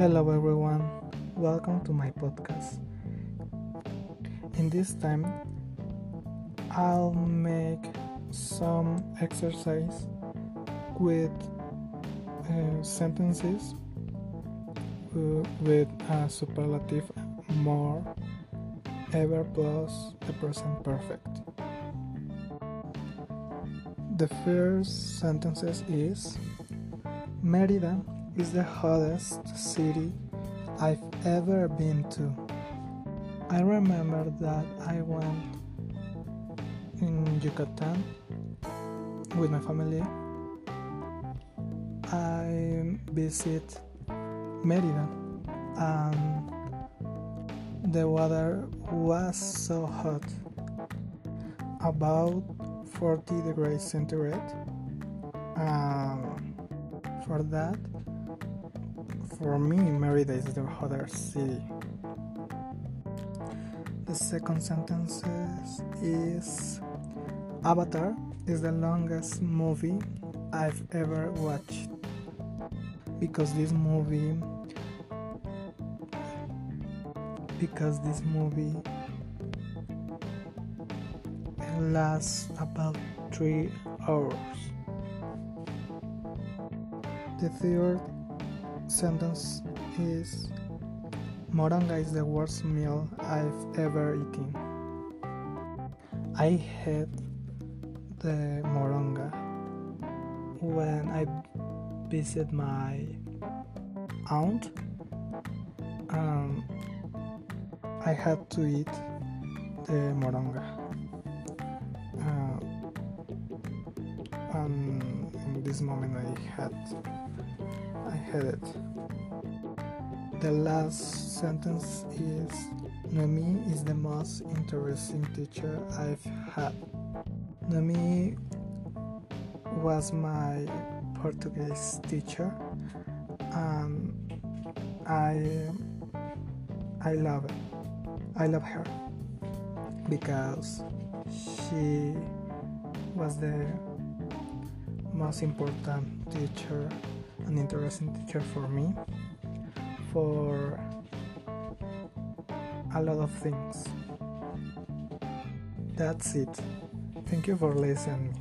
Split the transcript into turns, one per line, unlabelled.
Hello everyone, welcome to my podcast. In this time, I'll make some exercise with uh, sentences uh, with a superlative more ever plus the present perfect. The first sentences is Merida is the hottest city I've ever been to. I remember that I went in Yucatan with my family. I visit Merida and the weather was so hot about 40 degrees centigrade. Um, for that, for me, Merida is the hottest city. The second sentence is Avatar is the longest movie I've ever watched because this movie because this movie lasts about three hours. The third sentence is Moronga is the worst meal I've ever eaten. I had the moronga when I visit my aunt. Um, I had to eat the moronga. Uh, and in this moment I had I had it. The last sentence is Noemi is the most interesting teacher I've had. Noemi was my Portuguese teacher and I I love it. I love her because she was the most important teacher an interesting teacher for me for a lot of things. That's it. Thank you for listening.